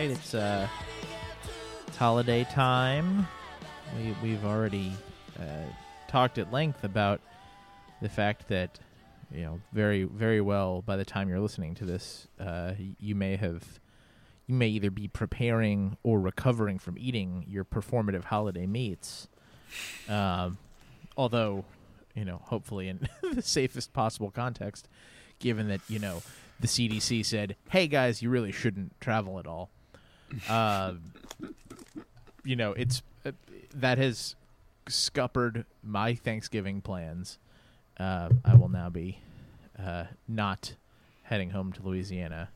right, it's uh, it's holiday time. We we've already uh, talked at length about the fact that you know very very well by the time you're listening to this, uh, you may have you may either be preparing or recovering from eating your performative holiday meats. Um, although, you know, hopefully in the safest possible context, given that you know the CDC said, "Hey guys, you really shouldn't travel at all." Uh, you know, it's uh, that has scuppered my Thanksgiving plans. Uh, I will now be uh, not heading home to Louisiana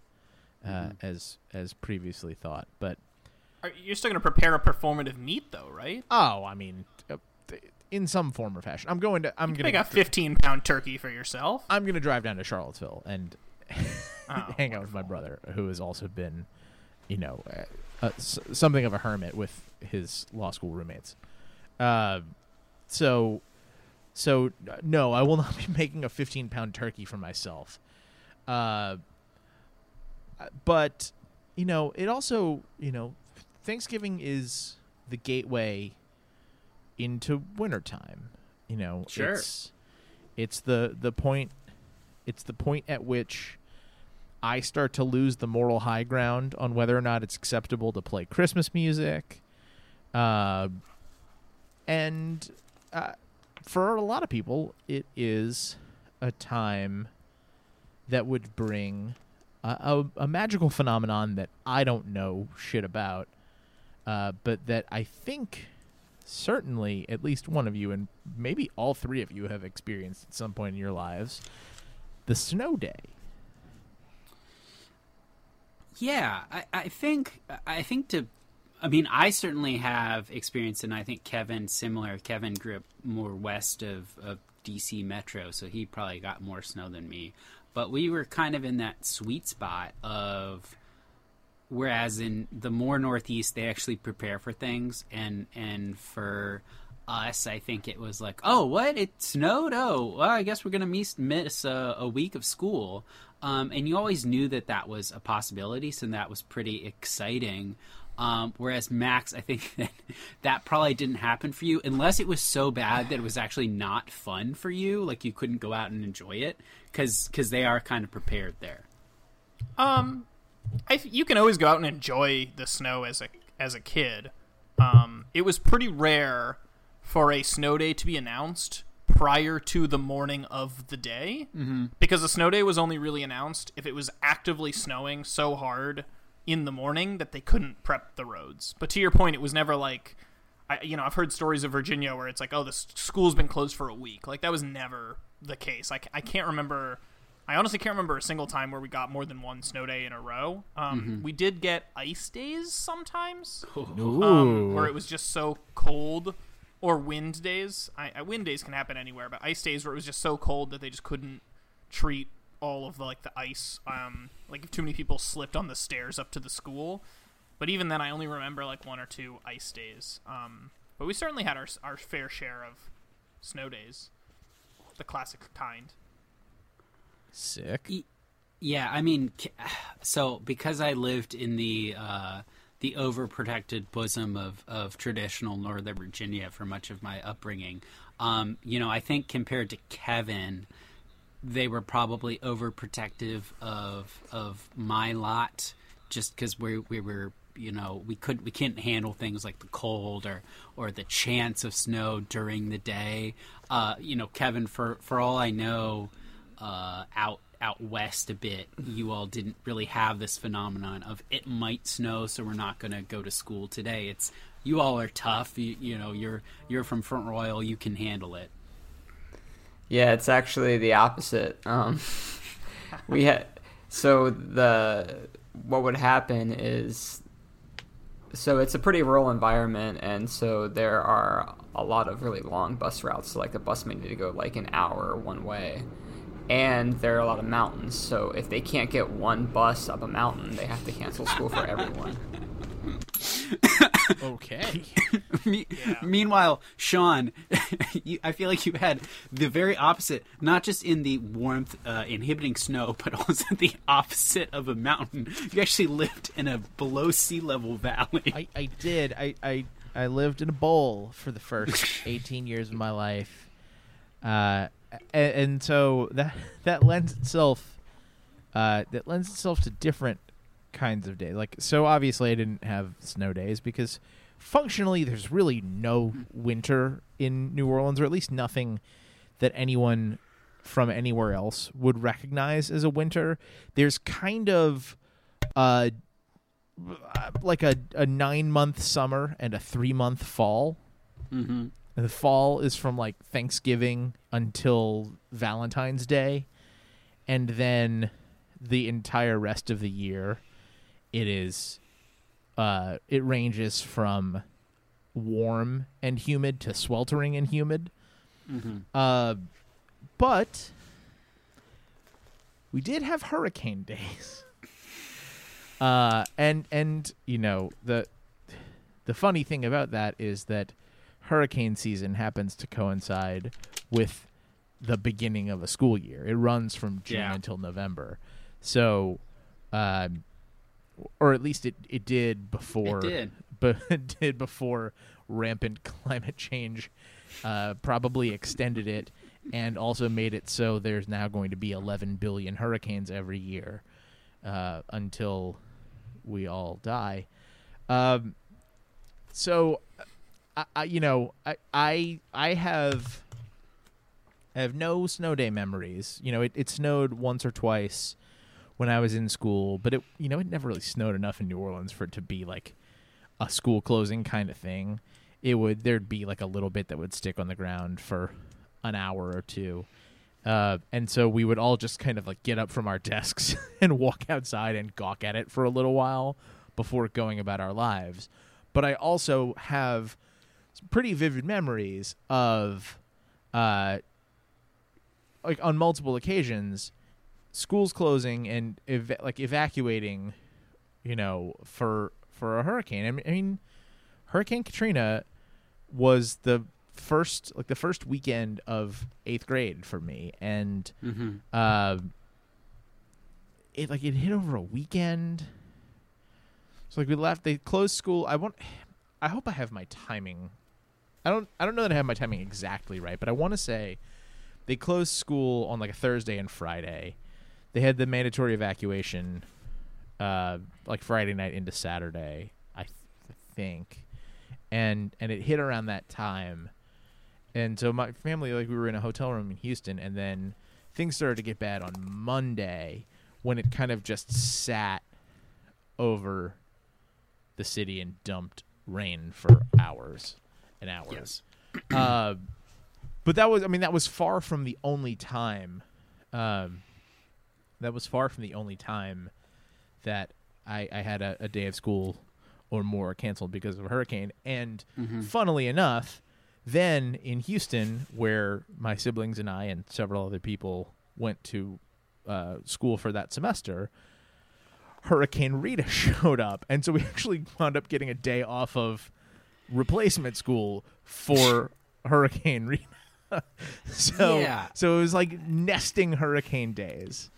uh, as as previously thought, but Are, you're still going to prepare a performative meat, though, right? oh, I mean, uh, in some form or fashion, I'm going to. I'm going to Make a 15 pound turkey for yourself. I'm going to drive down to Charlottesville and Oh, hang out with my brother, who has also been, you know, uh, uh, s- something of a hermit with his law school roommates. Uh, so, so no, I will not be making a 15 pound turkey for myself. Uh, but you know, it also, you know, Thanksgiving is the gateway into wintertime. You know, Sure. it's it's the the point it's the point at which I start to lose the moral high ground on whether or not it's acceptable to play Christmas music. Uh, and uh, for a lot of people, it is a time that would bring a, a, a magical phenomenon that I don't know shit about, uh, but that I think certainly at least one of you and maybe all three of you have experienced at some point in your lives the snow day. Yeah, I, I think I think to I mean I certainly have experience and I think Kevin similar. Kevin grew up more west of, of DC Metro, so he probably got more snow than me. But we were kind of in that sweet spot of whereas in the more northeast they actually prepare for things and and for us i think it was like oh what? It snowed? Oh well, i guess we're gonna miss, miss a, a week of school. Um, and you always knew that that was a possibility so that was pretty exciting. Um, whereas max i think that that probably didn't happen for you unless it was so bad that it was actually not fun for you like you couldn't go out and enjoy it because they are kind of prepared there. Um, I you can always go out and enjoy the snow as a as a kid. Um, it was pretty rare for a snow day to be announced prior to the morning of the day mm-hmm. because the snow day was only really announced if it was actively snowing so hard in the morning that they couldn't prep the roads. But to your point, it was never like. I, you know, I've heard stories of Virginia where it's like, oh, the school's been closed for a week. Like that was never the case. I, c- I can't remember. I honestly can't remember a single time where we got more than one snow day in a row. Um, We did get ice days sometimes, um, where it was just so cold, or wind days. I, I, wind days can happen anywhere, but ice days where it was just so cold that they just couldn't treat all of the like the ice. Um, like if too many people slipped on the stairs up to the school. But even then, I only remember like one or two ice days. Um, but we certainly had our our fair share of snow days, the classic kind. Sick. Yeah, I mean, so because I lived in the uh, the overprotected bosom of, of traditional Northern Virginia for much of my upbringing, um, you know, I think compared to Kevin, they were probably overprotective of of my lot, just because we we were you know we couldn't we couldn't handle things like the cold or or the chance of snow during the day. Uh, you know, Kevin, for for all I know, uh, out out west a bit, you all didn't really have this phenomenon of it might snow, so we're not going to go to school today. It's you all are tough. You, you know, you're you're from Front Royal. You can handle it. Yeah, it's actually the opposite. Um, we had so the what would happen is so it's a pretty rural environment, and so there are a lot of really long bus routes. So like the bus may need to go like an hour one way, and there are a lot of mountains. So if they can't get one bus up a mountain, they have to cancel school for everyone. Okay. Me- Meanwhile, Sean, you, I feel like you had the very opposite, not just in the warmth uh, inhibiting snow, but also the opposite of a mountain. You actually lived in a below sea level valley. I, I did. I, I I lived in a bowl for the first 18 years of my life, uh, and, and so that that lends itself uh, that lends itself to different kinds of days. Like so, obviously, I didn't have snow days because functionally, there's really no winter in New Orleans, or at least nothing that anyone from anywhere else would recognize as a winter. There's kind of uh like a, a nine month summer and a three month fall. mm-hmm. And the fall is from like Thanksgiving until Valentine's Day. And then the entire rest of the year, it is, uh, it ranges from warm and humid to sweltering and humid. Mm-hmm. Uh, but we did have hurricane days. Uh, and and you know the the funny thing about that is that hurricane season happens to coincide with the beginning of a school year. It runs from June Yeah. until November. So, um, or at least it it did before It did. but did before rampant climate change uh, probably extended it and also made it so there's now going to be 11 billion hurricanes every year uh, until we all die. Um, so, I, I, you know, I, I, I have, I have no snow day memories. You know, it, it snowed once or twice when I was in school, but it, you know, it never really snowed enough in New Orleans for it to be like a school closing kind of thing. It would there'd be like a little bit that would stick on the ground for an hour or two. Uh, and so we would all just kind of like get up from our desks and walk outside and gawk at it for a little while before going about our lives. But I also have pretty vivid memories of, uh, like on multiple occasions, schools closing and ev- like evacuating, you know, for for a hurricane. I mean, I mean, Hurricane Katrina was the first like the first weekend of eighth grade for me, and Mm-hmm. uh, it like it hit over a weekend. So like we left, they closed school. I want, I hope I have my timing. I don't, I don't know that I have my timing exactly right, but I want to say they closed school on like a Thursday and Friday. They had the mandatory evacuation, uh, like Friday night into Saturday, I th- think, and and it hit around that time, and so my family like we were in a hotel room in Houston, and then things started to get bad on Monday when it kind of just sat over the city and dumped rain for hours and hours. Yes. uh, but that was, I mean, that was far from the only time. Um, that was far from the only time that I, I had a, a day of school or more canceled because of a hurricane. And funnily enough, then in Houston, where my siblings and I and several other people went to uh, school for that semester, Hurricane Rita showed up, and so we actually wound up getting a day off of replacement school for Hurricane Rita. so, Yeah. so it was like nesting hurricane days,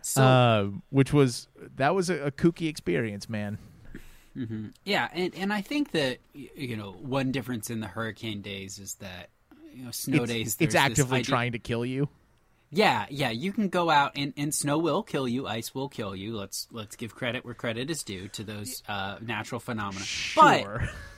So uh, which was that was a, a kooky experience, man. Yeah, and and I think that you know one difference in the hurricane days is that you know snow it's, days. it's actively idea- trying to kill you. Yeah, yeah, you can go out and, and snow will kill you, ice will kill you. Let's let's give credit where credit is due to those uh, natural phenomena. Sure. but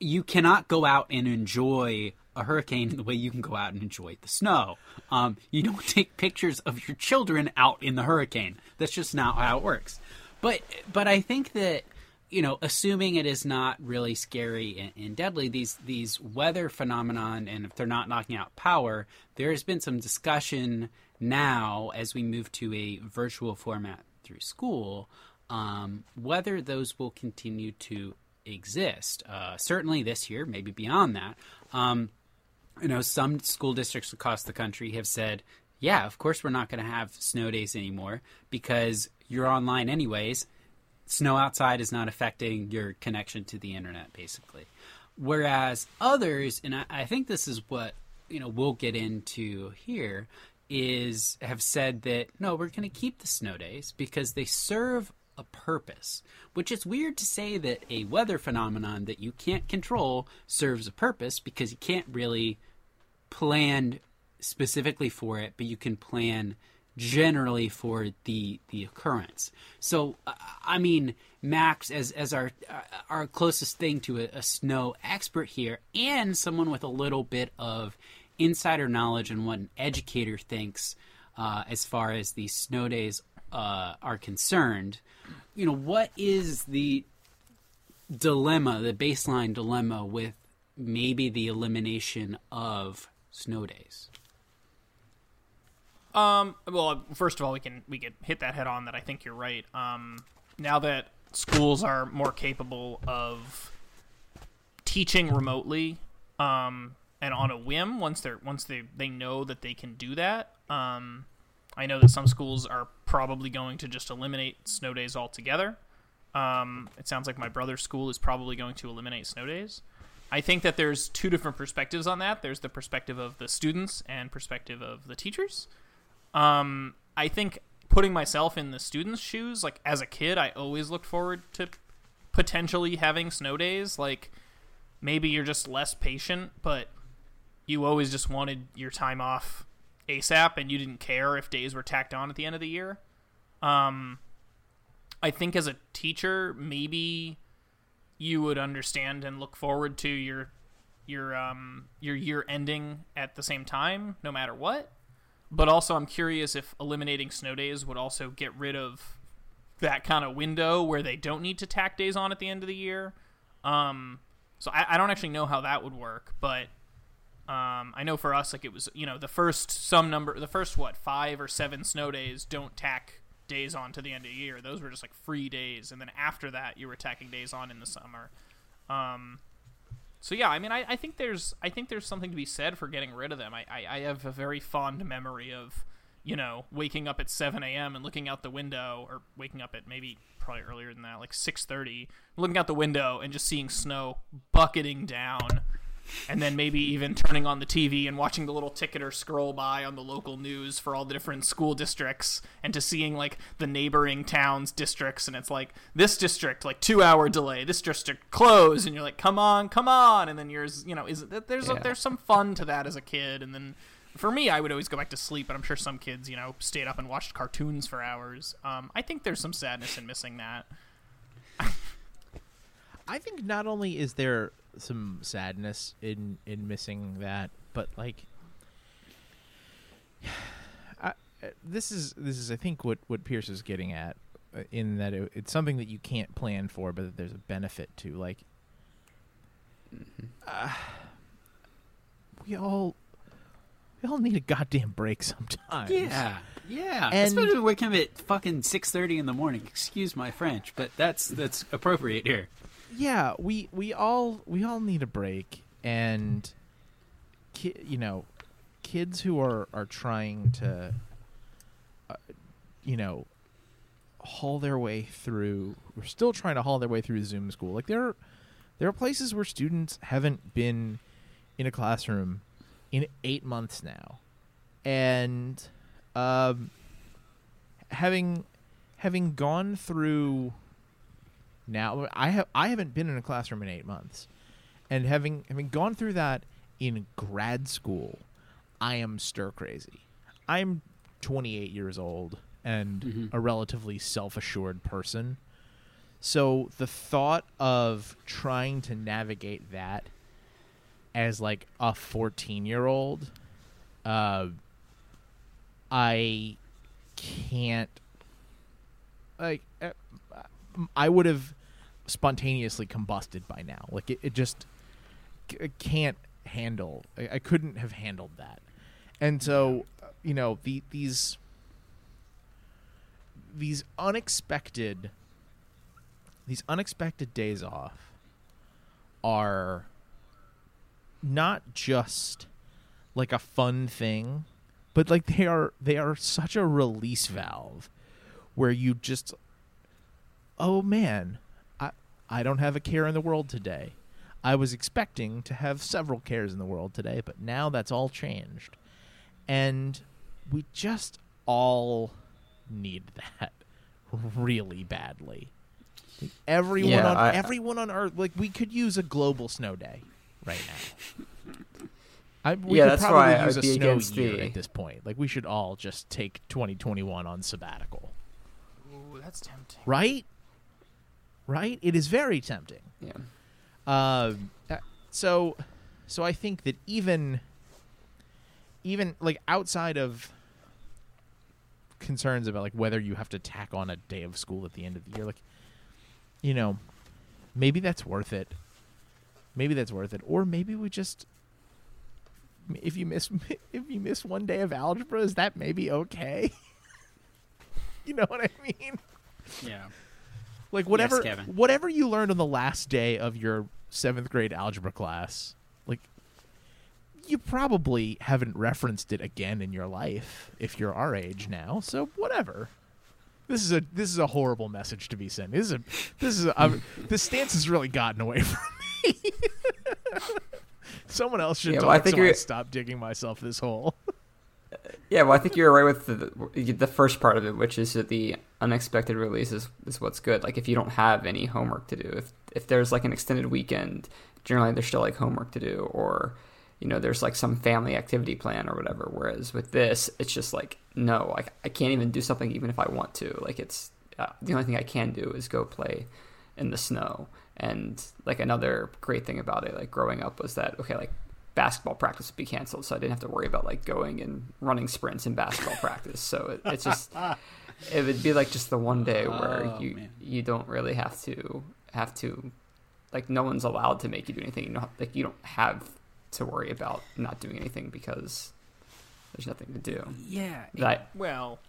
you cannot go out and enjoy a hurricane the way you can go out and enjoy the snow. Um, you don't take pictures of your children out in the hurricane. That's just not how it works. But but I think that you know, assuming it is not really scary and, and deadly, these these weather phenomenon, and if they're not knocking out power, there has been some discussion now as we move to a virtual format through school, um, whether those will continue to exist. Uh, certainly this year, maybe beyond that. Um, you know, some school districts across the country have said, yeah, of course we're not going to have snow days anymore because you're online anyways. Snow outside is not affecting your connection to the internet, basically. Whereas others, and I, I think this is what you know we'll get into here, is have said that no, we're going to keep the snow days because they serve a purpose. Which is weird to say that a weather phenomenon that you can't control serves a purpose because you can't really plan specifically for it, but you can plan generally for the the occurrence. So, I mean, Max, as as our our closest thing to a, a snow expert here, and someone with a little bit of insider knowledge and what an educator thinks uh, as far as the snow days uh, are concerned. You know, what is the dilemma, the baseline dilemma with maybe the elimination of snow days? Um. Well, first of all, we can we can hit that head on. That I think you're right. Um. Now that schools are more capable of teaching remotely, um, and on a whim, once they're once they they know that they can do that. Um, I know that some schools are probably going to just eliminate snow days altogether. Um, it sounds like my brother's school is probably going to eliminate snow days. I think that there's two different perspectives on that. There's the perspective of the students and perspective of the teachers. Um, I think putting myself in the students' shoes, like as a kid, I always looked forward to potentially having snow days. Like maybe you're just less patient, but you always just wanted your time off ASAP and you didn't care if days were tacked on at the end of the year. Um, I think as a teacher, maybe you would understand and look forward to your your um your year ending at the same time, no matter what. But also, I'm curious if eliminating snow days would also get rid of that kind of window where they don't need to tack days on at the end of the year. Um, so I, I don't actually know how that would work, but um, I know for us, like it was, you know, the first some number, the first what five or seven snow days don't tack days on to the end of the year. Those were just like free days, and then after that, you were tacking days on in the summer. Um, so yeah, I mean, I, I think there's I think there's something to be said for getting rid of them. I, I, I have a very fond memory of you know waking up at 7 a.m. and looking out the window, or waking up at maybe probably earlier than that, like 6:30, looking out the window and just seeing snow bucketing down. And then maybe even turning on the TV and watching the little ticketer scroll by on the local news for all the different school districts and to seeing like the neighboring towns districts and it's like this district like 2 hour delay this district closed and you're like come on come on and then yours you know is there's Yeah. a, there's some fun to that as a kid and then for me I would always go back to sleep but I'm sure some kids you know stayed up and watched cartoons for hours um, I think there's some sadness in missing that I think not only is there some sadness in in missing that, but like, I, uh, this is this is I think what what Pierce is getting at, uh, in that it, it's something that you can't plan for, but that there's a benefit to. Like, uh, we all we all need a goddamn break sometimes. Yeah, yeah. And- Especially waking up at fucking six thirty in the morning. Excuse my French, but that's that's appropriate here. Yeah we we all we all need a break and ki- you know kids who are are trying to uh, you know haul their way through we're still trying to haul their way through zoom school. Like there are there are places where students haven't been in a classroom in 8 months now. And um having having gone through now I have I haven't been in a classroom in eight months, and having having gone through that in grad school, I am stir crazy. I'm 28 years old and a relatively self assured person, so the thought of trying to navigate that as like a 14 year old, uh, I can't like. I would have spontaneously combusted by now. Like it, it just c- can't handle. I, I couldn't have handled that, and so you know the these these unexpected these unexpected days off are not just like a fun thing but like they are they are such a release valve where you just oh man i i don't have a care in the world today i was expecting to have several cares in the world today but now that's all changed and we just all need that really badly Like, everyone Yeah, on I- everyone on earth like we could use a global snow day right now I, we Yeah, could that's probably why I use would a be snow against year the- at this point. Like we should all just take 2021 on sabbatical, Ooh, that's tempting. right? Right? It is very tempting. Yeah. Um, uh, so, so I think that even, even like outside of concerns about like whether you have to tack on a day of school at the end of the year, like, you know, maybe that's worth it. Maybe that's worth it, or maybe we just, if you miss if you miss one day of algebra, is that maybe okay? you know what I mean? Yeah. Like whatever Kevin. whatever you learned on the last day of your seventh grade algebra class, like you probably haven't referenced it again in your life if you're our age now. So whatever. This is a this is a horrible message to be sent. This is a this is a, I'm- this stance has really gotten away from me. Someone else should Yeah, talk well, I think so I stop digging myself this hole. Yeah, well, I think you're right with the, the first part of it, which is that the unexpected release is, is what's good. Like if you don't have any homework to do, if if there's like an extended weekend, generally there's still like homework to do, or you know there's like some family activity plan or whatever. Whereas with this, it's just like no, like I can't even do something even if I want to. Like it's uh, the only thing I can do is go play in the snow. And like another great thing about it, like growing up, was that okay, like basketball practice would be canceled, so I didn't have to worry about like going and running sprints in basketball practice. So it, it's just it would be like just the one day where Oh, you man. you don't really have to have to like no one's allowed to make you do anything. You know, like you don't have to worry about not doing anything because there's nothing to do. Yeah. That Well,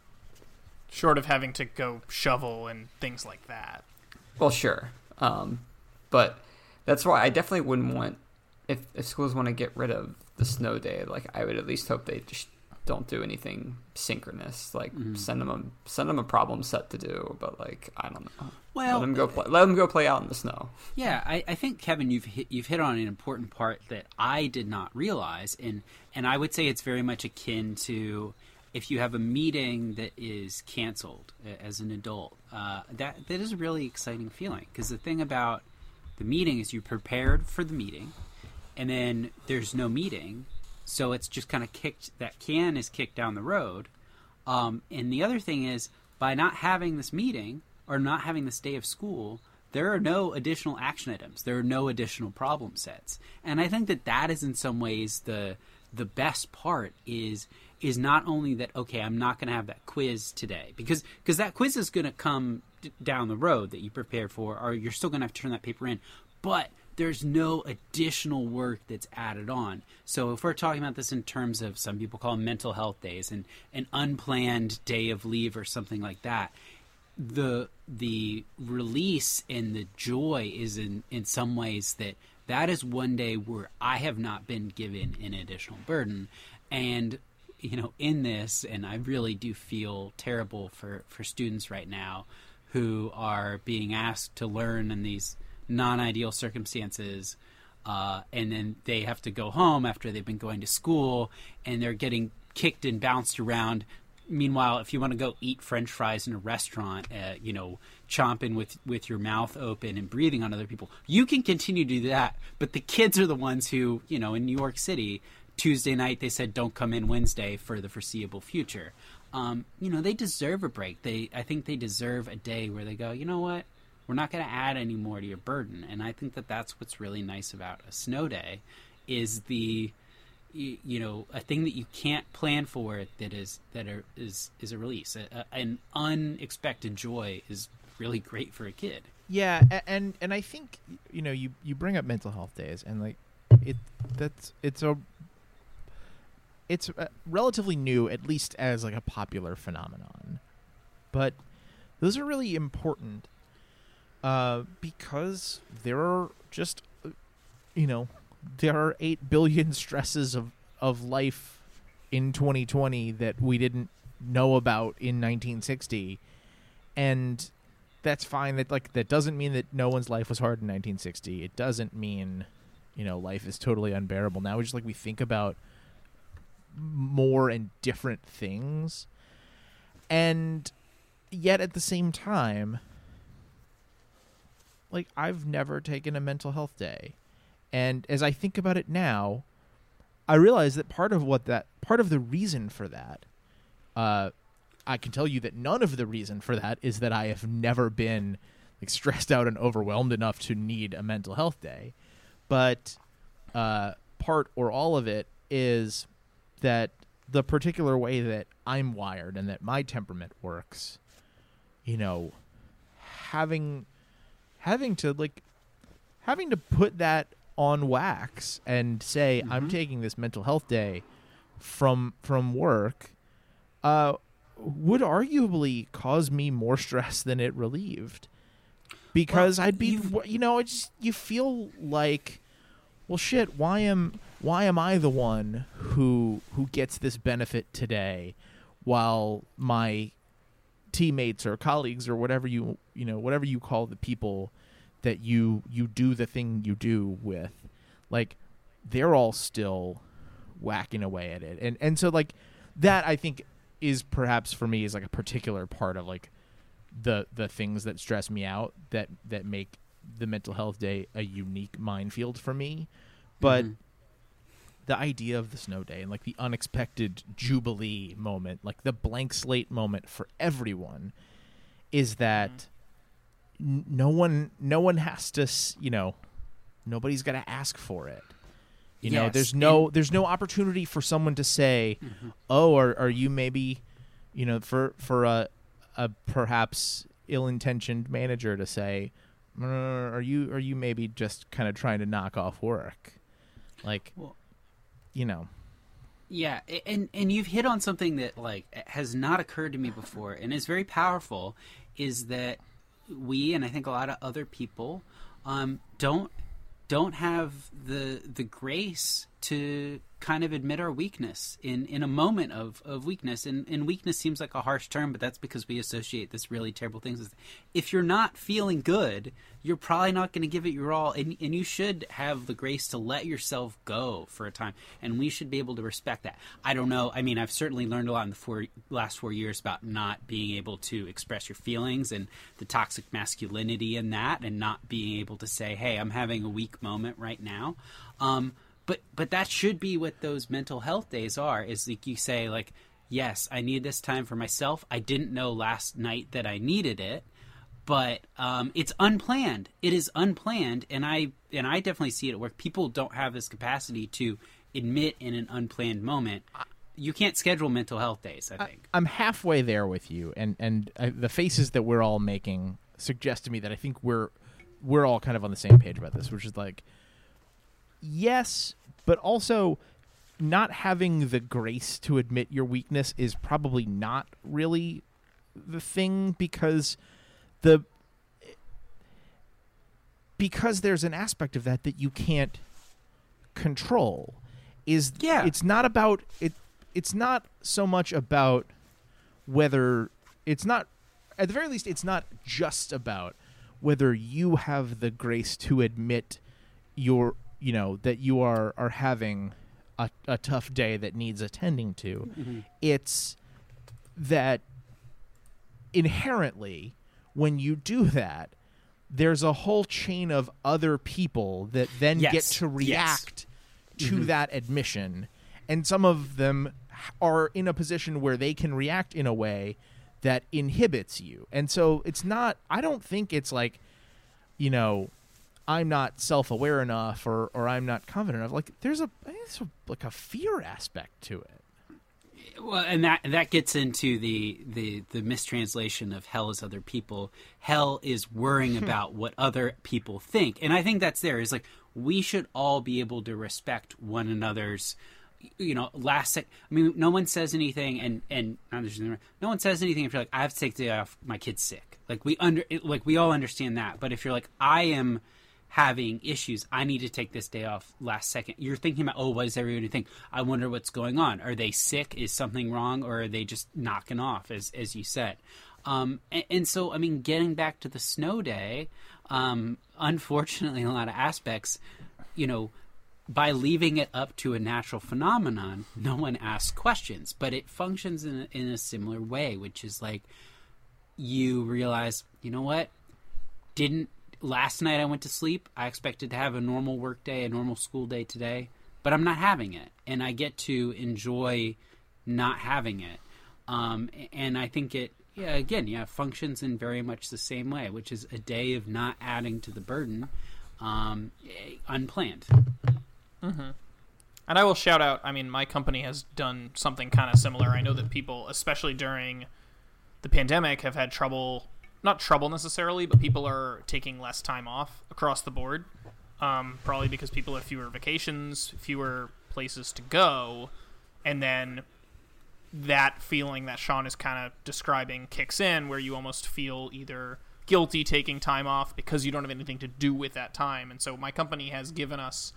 short of having to go shovel and things like that. Well, sure, um, but that's why I definitely wouldn't want if, if schools want to get rid of the snow day. Like, I would at least hope they just don't do anything synchronous. Like, send them a send them a problem set to do, but like I don't know. Well, let them go play. Let them go play out in the snow. Yeah, I, I think Kevin, you've hit, you've hit on an important part that I did not realize, and and I would say it's very much akin to if you have a meeting that is canceled as an adult. Uh, that that is a really exciting feeling because the thing about the meeting is you prepared for the meeting, and then there's no meeting, so it's just kind of kicked. That can is kicked down the road. Um, and the other thing is, by not having this meeting or not having this day of school, there are no additional action items. There are no additional problem sets. And I think that that is in some ways the the best part is is not only that okay, I'm not going to have that quiz today because because that quiz is going to come d- down the road that you prepared for, or you're still going to have to turn that paper in, but there's no additional work that's added on. So if we're talking about this in terms of some people call mental health days and an unplanned day of leave or something like that, the the release and the joy is in in some ways that that is one day where I have not been given an additional burden and you know in this and I really do feel terrible for for students right now who are being asked to learn in these non-ideal circumstances uh, and then they have to go home after they've been going to school and they're getting kicked and bounced around. Meanwhile if you want to go eat french fries in a restaurant uh, you know chomping with with your mouth open and breathing on other people you can continue to do that but the kids are the ones who you know in new york city tuesday night they said don't come in wednesday for the foreseeable future. Um, you know they deserve a break. They i think they deserve a day where they go you know what we're not going to add any more to your burden. And i think that that's what's really nice about a snow day is the you, know a thing that you can't plan for that is that are, is is a release. A, a, an unexpected joy is really great for a kid. Yeah, and and I think you know you you bring up mental health days and like it that's it's a it's uh, relatively new at least as like a popular phenomenon. But those are really important uh because there are just uh, you know there are 8 billion stresses of of life in 2020 that we didn't know about in 1960 and that's fine. That like that doesn't mean that no one's life was hard in 1960 it doesn't mean you know life is totally unbearable. Now We just like we think about more and different things. And yet at the same time like i've never taken a mental health day and as i think about it now i realize that part of what that part of the reason for that uh I can tell you that none of the reason for that is that I have never been like stressed out and overwhelmed enough to need a mental health day. But uh, part or all of it is that the particular way that I'm wired and that my temperament works, you know, having having to like having to put that on wax and say I'm taking this mental health day from from work uh would arguably cause me more stress than it relieved. Because Well, I'd be you've- you know it's you feel like well shit why am why am I the one who who gets this benefit today while my teammates or colleagues or whatever you you know whatever you call the people that you you do the thing you do with like they're all still whacking away at it and and so like that i think is perhaps for me is like a particular part of like the the things that stress me out that that make the mental health day a unique minefield for me but Mhm. The idea of the snow day and like the unexpected jubilee moment like the blank slate moment for everyone is that n- no one no one has to you know nobody's got to ask for it. You know there's no and- there's no opportunity for someone to say oh are, are you maybe you know for for a a perhaps ill-intentioned manager to say "Uh, are you are you maybe just kind of trying to knock off work? Like Well- you know Yeah, and and you've hit on something that like has not occurred to me before, and is very powerful. Is that we and I think a lot of other people um, don't don't have the the grace to kind of admit our weakness in in a moment of of weakness. And, and weakness seems like a harsh term, but that's because we associate this really terrible things. with If you're not feeling good, you're probably not going to give it your all, and and you should have the grace to let yourself go for a time. And we should be able to respect that. I don't know. I mean, I've certainly learned a lot in the four last four years about not being able to express your feelings and the toxic masculinity in that, and not being able to say, "Hey, I'm having a weak moment right now." Um, but but that should be what those mental health days are. Is like you say, like, yes, I need this time for myself. I didn't know last night that I needed it but um, it's unplanned. It is unplanned, and I and I definitely see it at work. People don't have this capacity to admit in an unplanned moment. You can't schedule mental health days. I think. I'm halfway there with you, and and uh, the faces that we're all making suggest to me that I think we're we're all kind of on the same page about this, which is like, yes, but also not having the grace to admit your weakness is probably not really the thing because the because there's an aspect of that that you can't control is Yeah. it's not about it it's not so much about whether it's not at the very least it's not just about whether you have the grace to admit your you know that you are are having a, a tough day that needs attending to it's that inherently when you do that there's a whole chain of other people that then Yes. get to Yes. react to Mm-hmm. that admission and some of them are in a position where they can react in a way that inhibits you and so it's not i don't think it's like you know i'm not self-aware enough or or i'm not confident enough like there's a there's a like a fear aspect to it Well, and that that gets into the, the the mistranslation of hell is other people. Hell is worrying hmm. about what other people think, and I think that's there. Is like we should all be able to respect one another's. You know, last sec- I mean, no one says anything, and and no one says anything if you're like, I have to take the day off, my kid's sick. Like we under, like we all understand that. But if you're like, I am having issues. I need to take this day off last second. You're thinking about, oh, what does everybody think? I wonder what's going on. Are they sick? Is something wrong? Or are they just knocking off, as, as you said? Um, and, and so, I mean, getting back to the snow day, um, unfortunately, in a lot of aspects, you know, by leaving it up to a natural phenomenon, no one asks questions, but it functions in in a similar way, which is like you realize, you know what? Didn't last night I went to sleep. I expected to have a normal work day, a normal school day today, but I'm not having it, and I get to enjoy not having it. Um, and I think it, yeah, again, yeah, functions in very much the same way, which is a day of not adding to the burden, um, unplanned. And I will shout out. I mean, my company has done something kind of similar. I know that people, especially during the pandemic, have had trouble. Not trouble necessarily, but people are taking less time off across the board. Um, probably because people have fewer vacations, fewer places to go, and then that feeling that Sean is kind of describing kicks in, where you almost feel either guilty taking time off because you don't have anything to do with that time. And so my company has given us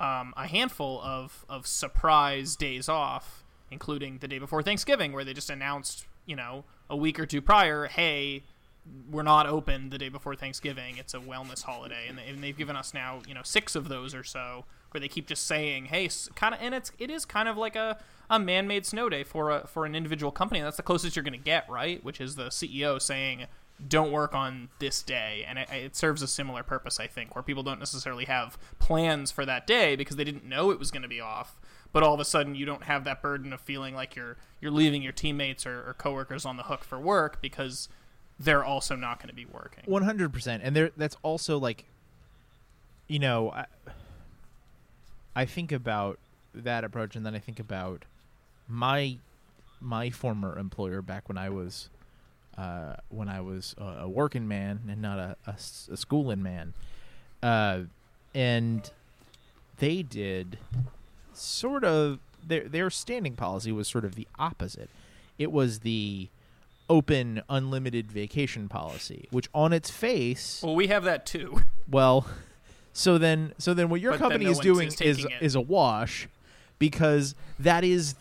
um, a handful of, of surprise days off, including the day before Thanksgiving, where they just announced, you know, a week or two prior, hey, we're not open the day before Thanksgiving. It's a wellness holiday, and, they, they've given us now, you know, six of those or so, where they keep just saying, hey, kind of, and it's it is kind of like a, a man-made snow day for a for an individual company. That's the closest you're going to get, right? Which is the CEO saying, don't work on this day and it, it serves a similar purpose i think where people don't necessarily have plans for that day because they didn't know it was going to be off but all of a sudden you don't have that burden of feeling like you're you're leaving your teammates or, or coworkers on the hook for work because they're also not going to be working One hundred percent, and there that's also like, you know, I, I think about that approach, and then I think about my my former employer back when I was uh, when I was a, a working man and not a, a, a schooling man, uh, and they did sort of their their standing policy was sort of the opposite. It was the open unlimited vacation policy, which on its face, well we have that too well, so then so then what your But then company no is doing is is taking it. is a wash because that is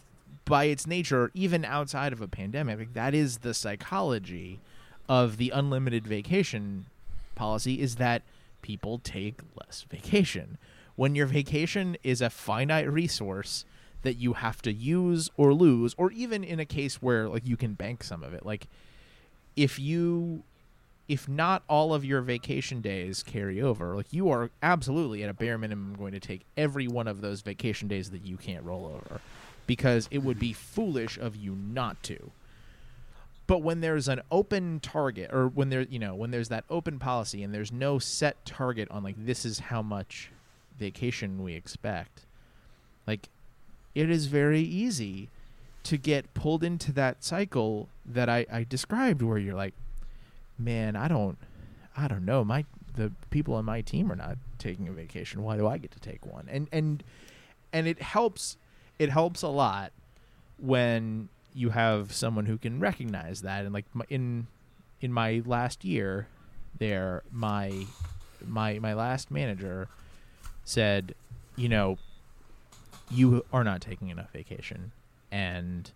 by its nature even outside of a pandemic like, that is the psychology of the unlimited vacation policy is that people take less vacation when your vacation is a finite resource that you have to use or lose or even in a case where like you can bank some of it like if you if not all of your vacation days carry over, like you are absolutely at a bare minimum going to take every one of those vacation days that you can't roll over because it would be mm-hmm. foolish of you not to. But when there's an open target or when there you know, when there's that open policy and there's no set target on like this is how much vacation we expect. Like it is very easy to get pulled into that cycle that I, I described where you're like man, I don't, I don't know. My the people on my team are not taking a vacation. Why do I get to take one? And and and it helps. It helps a lot when you have someone who can recognize that. And like in in my last year, there my my my last manager said, you know, you are not taking enough vacation, and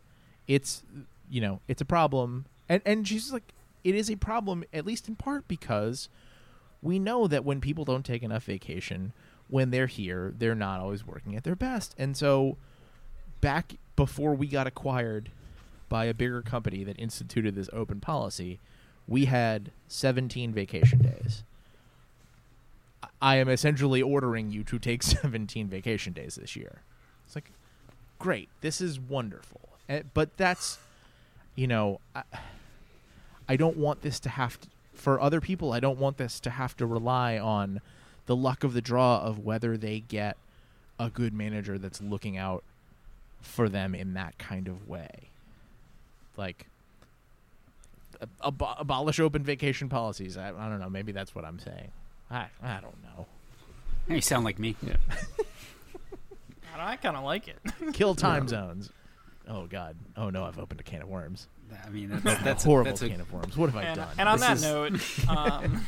it's you know it's a problem. And and she's like, it is a problem at least in part because we know that when people don't take enough vacation when they're here they're not always working at their best. And so back before we got acquired by a bigger company that instituted this open policy we had 17 vacation days. I- am essentially ordering you to take 17 vacation days this year it's like great this is wonderful Eh, but that's you know I, I don't want this to have to, for other people. I don't want this to have to rely on the luck of the draw of whether they get a good manager that's looking out for them in that kind of way. Like ab- abolish open vacation policies. I, I don't know. Maybe that's what I'm saying. I I don't know. You sound like me. Yeah. I kind of like it. Kill time zones. Oh God. Oh no, I've opened a can of worms. I mean, that's, that's a horrible that's a, can of worms. What have I and, done? and on This that is- note, um,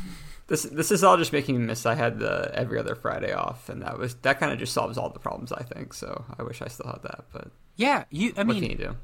This this is all just making me miss. I had the every other Friday off, and that was that kind of just solves all the problems. I think so. I wish I still had that, but Yeah, you. I what mean, can you do?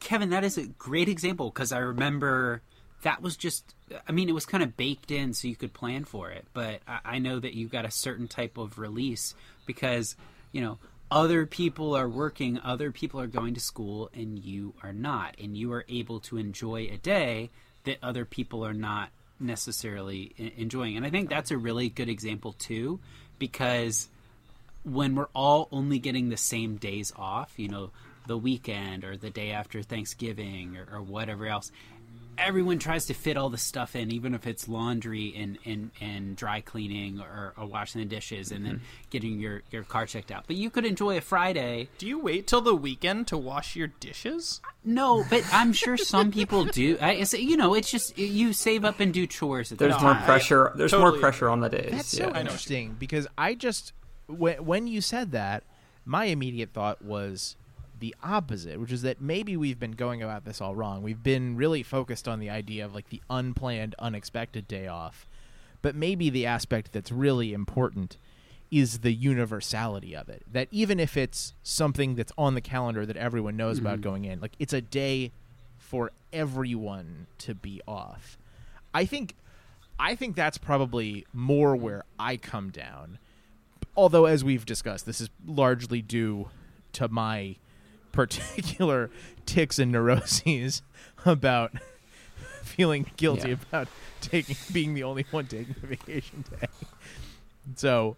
Kevin, that is a great example because I remember that was just. I mean, it was kind of baked in, so you could plan for it. But I, I know that you got a certain type of release because you know other people are working, other people are going to school, and you are not, and you are able to enjoy a day that other people are not necessarily enjoying. And I think that's a really good example too, because when we're all only getting the same days off, you know, the weekend or the day after Thanksgiving or, or whatever else, everyone tries to fit all the stuff in, even if it's laundry and, and, and dry cleaning or, or washing the dishes and then mm-hmm. getting your, your car checked out. But you could enjoy a Friday. do you wait till the weekend to wash your dishes? Uh, no, but I'm sure some people do. I, it's- you know, it's just you save up and do chores. At the There's time. more I- pressure. There's totally- more pressure on the days. That's yeah. so interesting because I just when when you said that, my immediate thought was the opposite, which is that maybe we've been going about this all wrong. We've been really focused on the idea of like the unplanned, unexpected day off, but maybe the aspect that's really important is the universality of it. That even if it's something that's on the calendar that everyone knows about mm-hmm. going in, like it's a day for everyone to be off. I think I think that's probably more where I come down. Although, as we've discussed, this is largely due to my particular tics and neuroses about feeling guilty Yeah. about taking being the only one taking the vacation day. So,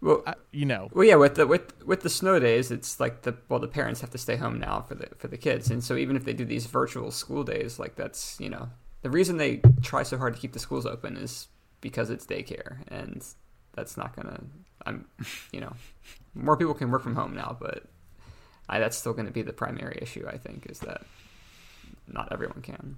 Well, I, you know, Well, yeah, with the with with the snow days, it's like the well, the parents have to stay home now for the for the kids, and so even if they do these virtual school days, like that's you know the reason they try so hard to keep the schools open is because it's daycare, and that's not gonna. I'm, you know, more people can work from home now, but I, that's still going to be the primary issue. I think is that not everyone can.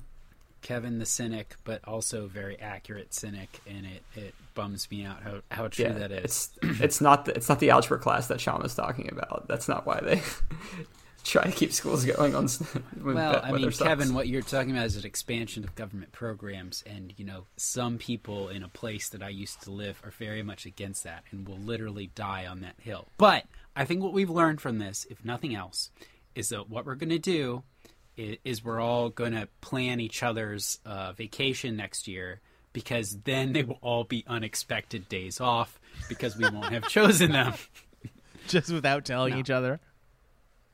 Kevin the cynic, but also very accurate cynic, and it, it bums me out how, how true yeah, that is. it's it's not the, it's not the algebra class that Sean was talking about. That's not why they try to keep schools going on. s- Well, I mean, sucks. Kevin, what you're talking about is an expansion of government programs, and you know, some people in a place that I used to live are very much against that and will literally die on that hill. But I think what we've learned from this, if nothing else, is that what we're going to do is, is we're all going to plan each other's uh, vacation next year. Because then they will all be unexpected days off because we won't have chosen them. just without telling No. each other,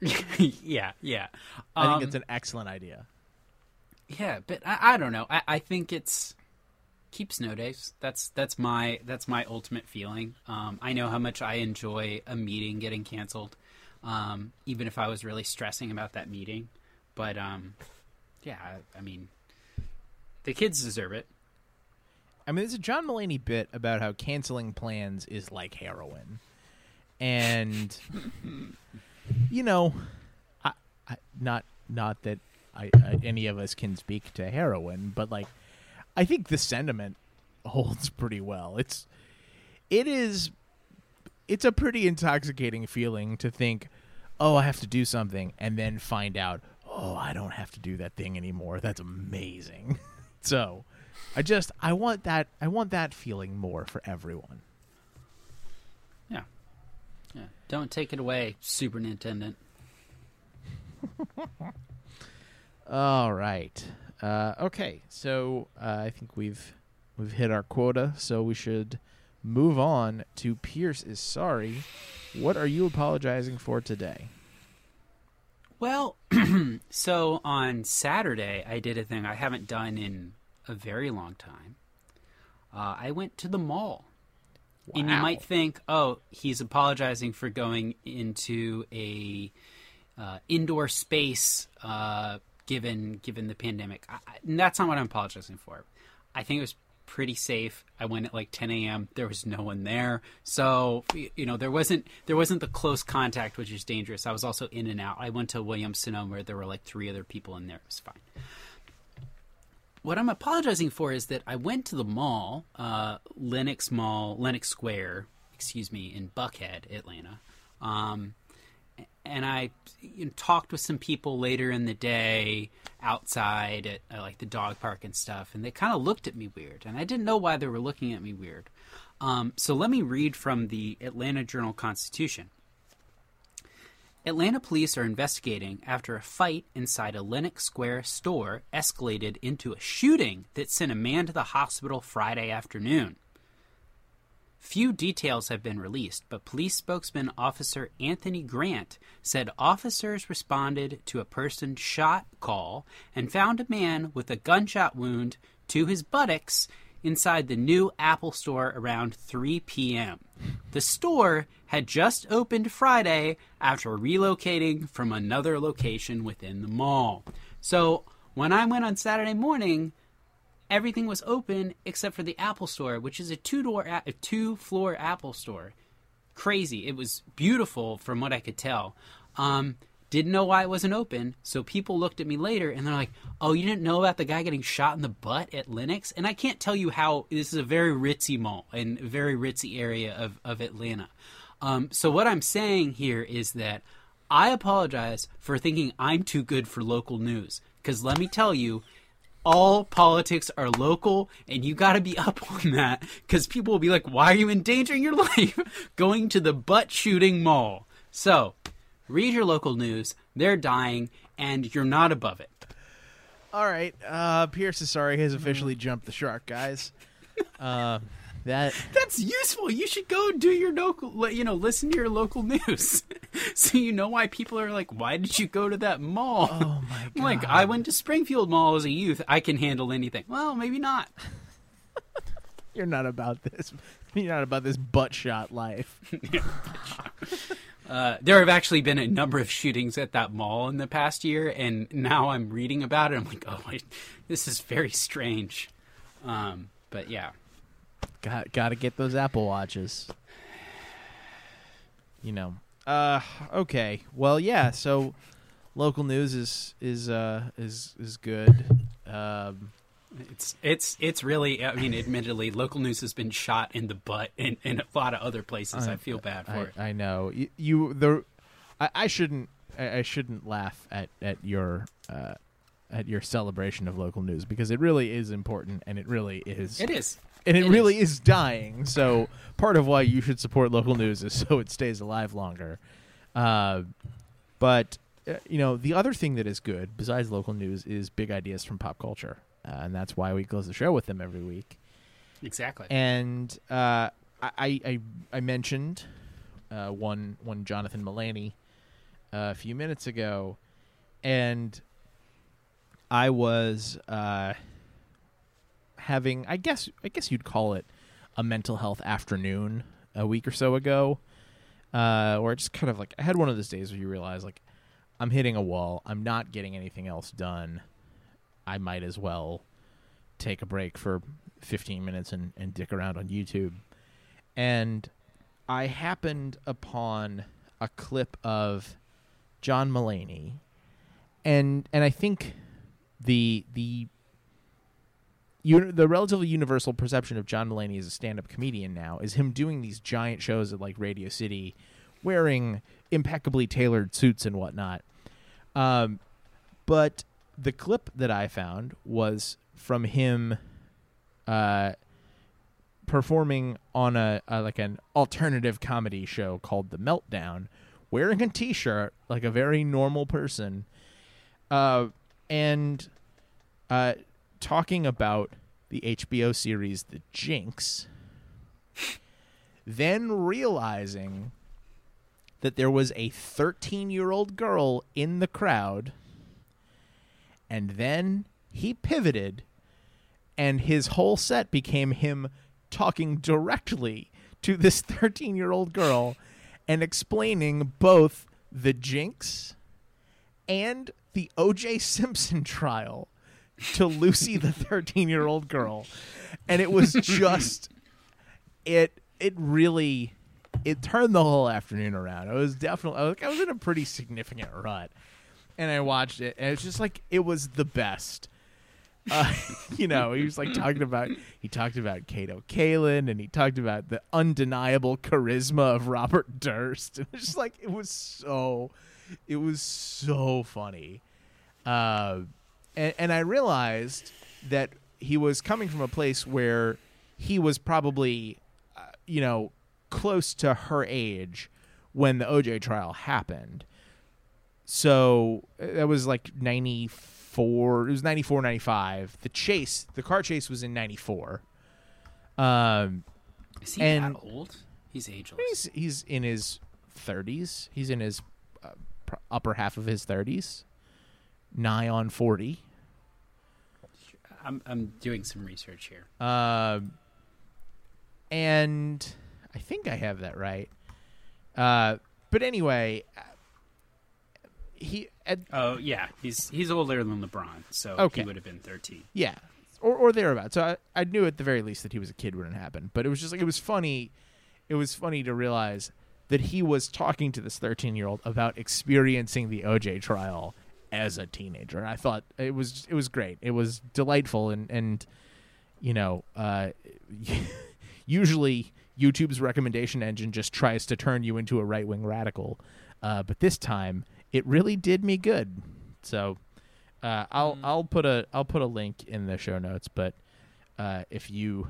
yeah, yeah. I think Um, it's an excellent idea. Yeah, but I, I don't know. I, I think it's keep snow days. That's that's my that's my ultimate feeling. Um, I know how much I enjoy a meeting getting canceled, um, even if I was really stressing about that meeting. But um, yeah, I, I mean, the kids deserve it. I mean, there's a John Mulaney bit about how canceling plans is like heroin, and you know, I, I not not that I, I any of us can speak to heroin, but like, I think the sentiment holds pretty well. It's it is it's a pretty intoxicating feeling to think, oh, I have to do something, and then find out, oh, I don't have to do that thing anymore. That's amazing. so, I just I want that I want that feeling more for everyone. Yeah, yeah. Don't take it away, Superintendent. All right. Uh, okay, so uh, I think we've we've hit our quota, so we should move on to Pierce is sorry. What are you apologizing for today? Well, so on Saturday, I did a thing I haven't done in a very long time. Uh, I went to the mall. And you might think, oh, he's apologizing for going into a uh, indoor space uh, given given the pandemic. I, that's not what I'm apologizing for. I think it was pretty safe. I went at like 10 a.m. There was no one there, so you know there wasn't there wasn't the close contact, which is dangerous. I was also in and out. I went to Williams Sonoma where there were like three other people in there. It was fine. What I'm apologizing for is that I went to the mall, uh, Lenox Mall, Lenox Square, excuse me, in Buckhead, Atlanta. Um, and I you know, talked with some people later in the day outside at uh, like the dog park and stuff, and they kind of looked at me weird, and I didn't know why they were looking at me weird. Um, so let me read from the Atlanta Journal Constitution. Atlanta police are investigating after a fight inside a Lenox Square store escalated into a shooting that sent a man to the hospital Friday afternoon. Few details have been released, but police spokesman Officer Anthony Grant said officers responded to a person shot call and found a man with a gunshot wound to his buttocks inside the new Apple store around 3 p.m. The store had just opened Friday after relocating from another location within the mall. So when I went on Saturday morning, everything was open except for the Apple Store, which is a two door, a two floor Apple Store. Crazy. It was beautiful from what I could tell. Um, didn't know why it wasn't open, so people looked at me later and they're like, "Oh, you didn't know about the guy getting shot in the butt at Lenox?" And I can't tell you how this is a very ritzy mall and very ritzy area of of Atlanta. Um, so what I'm saying here is that I apologize for thinking I'm too good for local news because let me tell you, all politics are local and you got to be up on that because people will be like why are you endangering your life going to the butt shooting mall so read your local news. They're dying and you're not above it. All right, uh, Pierce Sorry, has officially jumped the shark, guys. Uh, that that's useful. You should go do your local you know listen to your local news. So you know why people are like why did you go to that mall? Oh my I'm like i went to springfield mall as a youth. I can handle anything. Well maybe not. You're not about this. You're not about this butt shot life. Uh, there have actually been a number of shootings at that mall in the past year, and now I'm reading about it. I'm like, oh, I, this is very strange. Um, but yeah, Got got to get those Apple watches. You know. Uh okay. Well, yeah, so local news is is uh is is good. Um it's it's it's really. I mean, admittedly, local news has been shot in the butt in, in a lot of other places. I, feel bad for I, it. I know. You, you the I, I shouldn't I, I shouldn't laugh at at your uh at your celebration of local news because it really is important and it really is It is. and it, It really is. dying. So part of why you should support local news is so it stays alive longer. Uh, but uh, you know, the other thing that is good besides local news is big ideas from pop culture, uh, and that's why we close the show with them every week. Exactly. And uh, I, I I mentioned uh, one one Jonathan Mulaney uh, a few minutes ago, and I was uh, having I guess I guess you'd call it a mental health afternoon a week or so ago, uh, where it just kind of like I had one of those days where you realize like I'm hitting a wall, I'm not getting anything else done. I might as well take a break for 15 minutes and, and dick around on YouTube. And I happened upon a clip of John Mulaney. And and I think the the the relatively universal perception of John Mulaney as a stand-up comedian now is him doing these giant shows at like Radio City wearing impeccably tailored suits and whatnot. Um, but the clip that I found was from him uh, performing on a, a like an alternative comedy show called The Meltdown, wearing a T-shirt like a very normal person, uh, and uh, talking about the HBO series The Jinx. Then realizing that there was a 13 year old girl in the crowd. And then he pivoted, and his whole set became him talking directly to this 13 year old girl and explaining both the jinx and the O.J. Simpson trial to Lucy, the 13 year old girl, and it was just it. It really it turned the whole afternoon around. It was definitely I was, I was in a pretty significant rut, and I watched it, and it's just like it was the best. Uh, you know, he was like talking about he talked about Kato Kaelin, and he talked about the undeniable charisma of Robert Durst, and it's just like it was so, it was so funny, uh, and, and I realized that he was coming from a place where he was probably, uh, you know, close to her age when the OJ trial happened. So uh, that was like 94, it was 94, 95. The chase, the car chase was in 94. Um, Is he And- that old? He's ageless. he's, he's in his 30s. He's in his uh, upper half of his 30s, nigh on 40. I'm I'm doing some research here. Um, and I think I have that right. Uh, but anyway, uh, he at, Oh yeah, he's he's older than LeBron, so Okay. he would have been 13. yeah, or or thereabouts. So I, I knew at the very least that he was a kid when it happened. But it was just like it was funny. It was funny to realize that he was talking to this 13 year old about experiencing the OJ trial as a teenager. And I thought it was it was great. It was delightful and and you know, uh, usually YouTube's recommendation engine just tries to turn you into a right wing radical, uh, but this time it really did me good. So uh, I'll I'll put a I'll put a link in the show notes. But uh, if you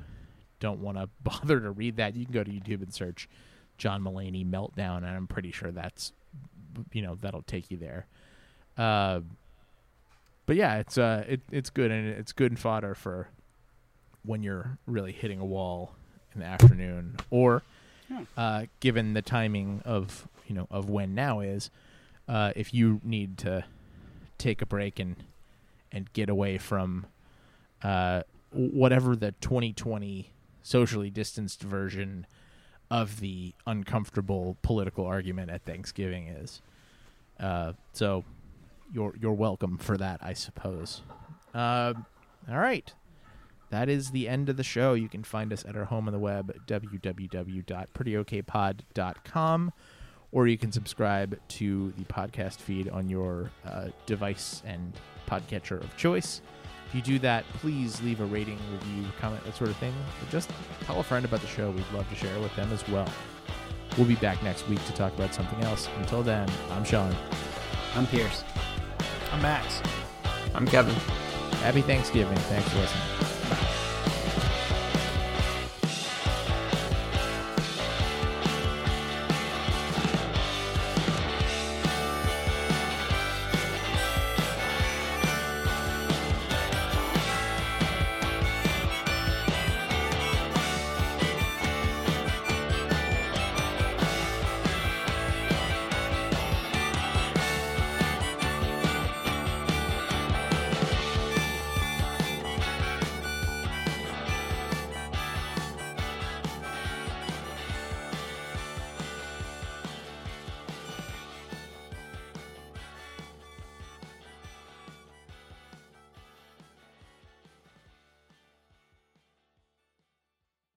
don't want to bother to read that, you can go to YouTube and search John Mulaney meltdown, and I'm pretty sure that's you know that'll take you there. Uh, but yeah, it's uh it, it's good and it's good fodder for when you're really hitting a wall in the afternoon, or uh, given the timing of you know of when now is, uh, if you need to take a break and and get away from uh, whatever the 2020 socially distanced version of the uncomfortable political argument at Thanksgiving is. Uh, so you're you're welcome for that, I suppose. Uh, all right. That is the end of the show. You can find us at our home on the web, www.prettyokpod.com, or you can subscribe to the podcast feed on your uh, device and podcatcher of choice. If you do that, please leave a rating, review, comment, that sort of thing. But just tell a friend about the show. We'd love to share it with them as well. We'll be back next week to talk about something else. Until then, I'm Sean. I'm Pierce. I'm Max. I'm Kevin. Happy Thanksgiving. Thanks for listening.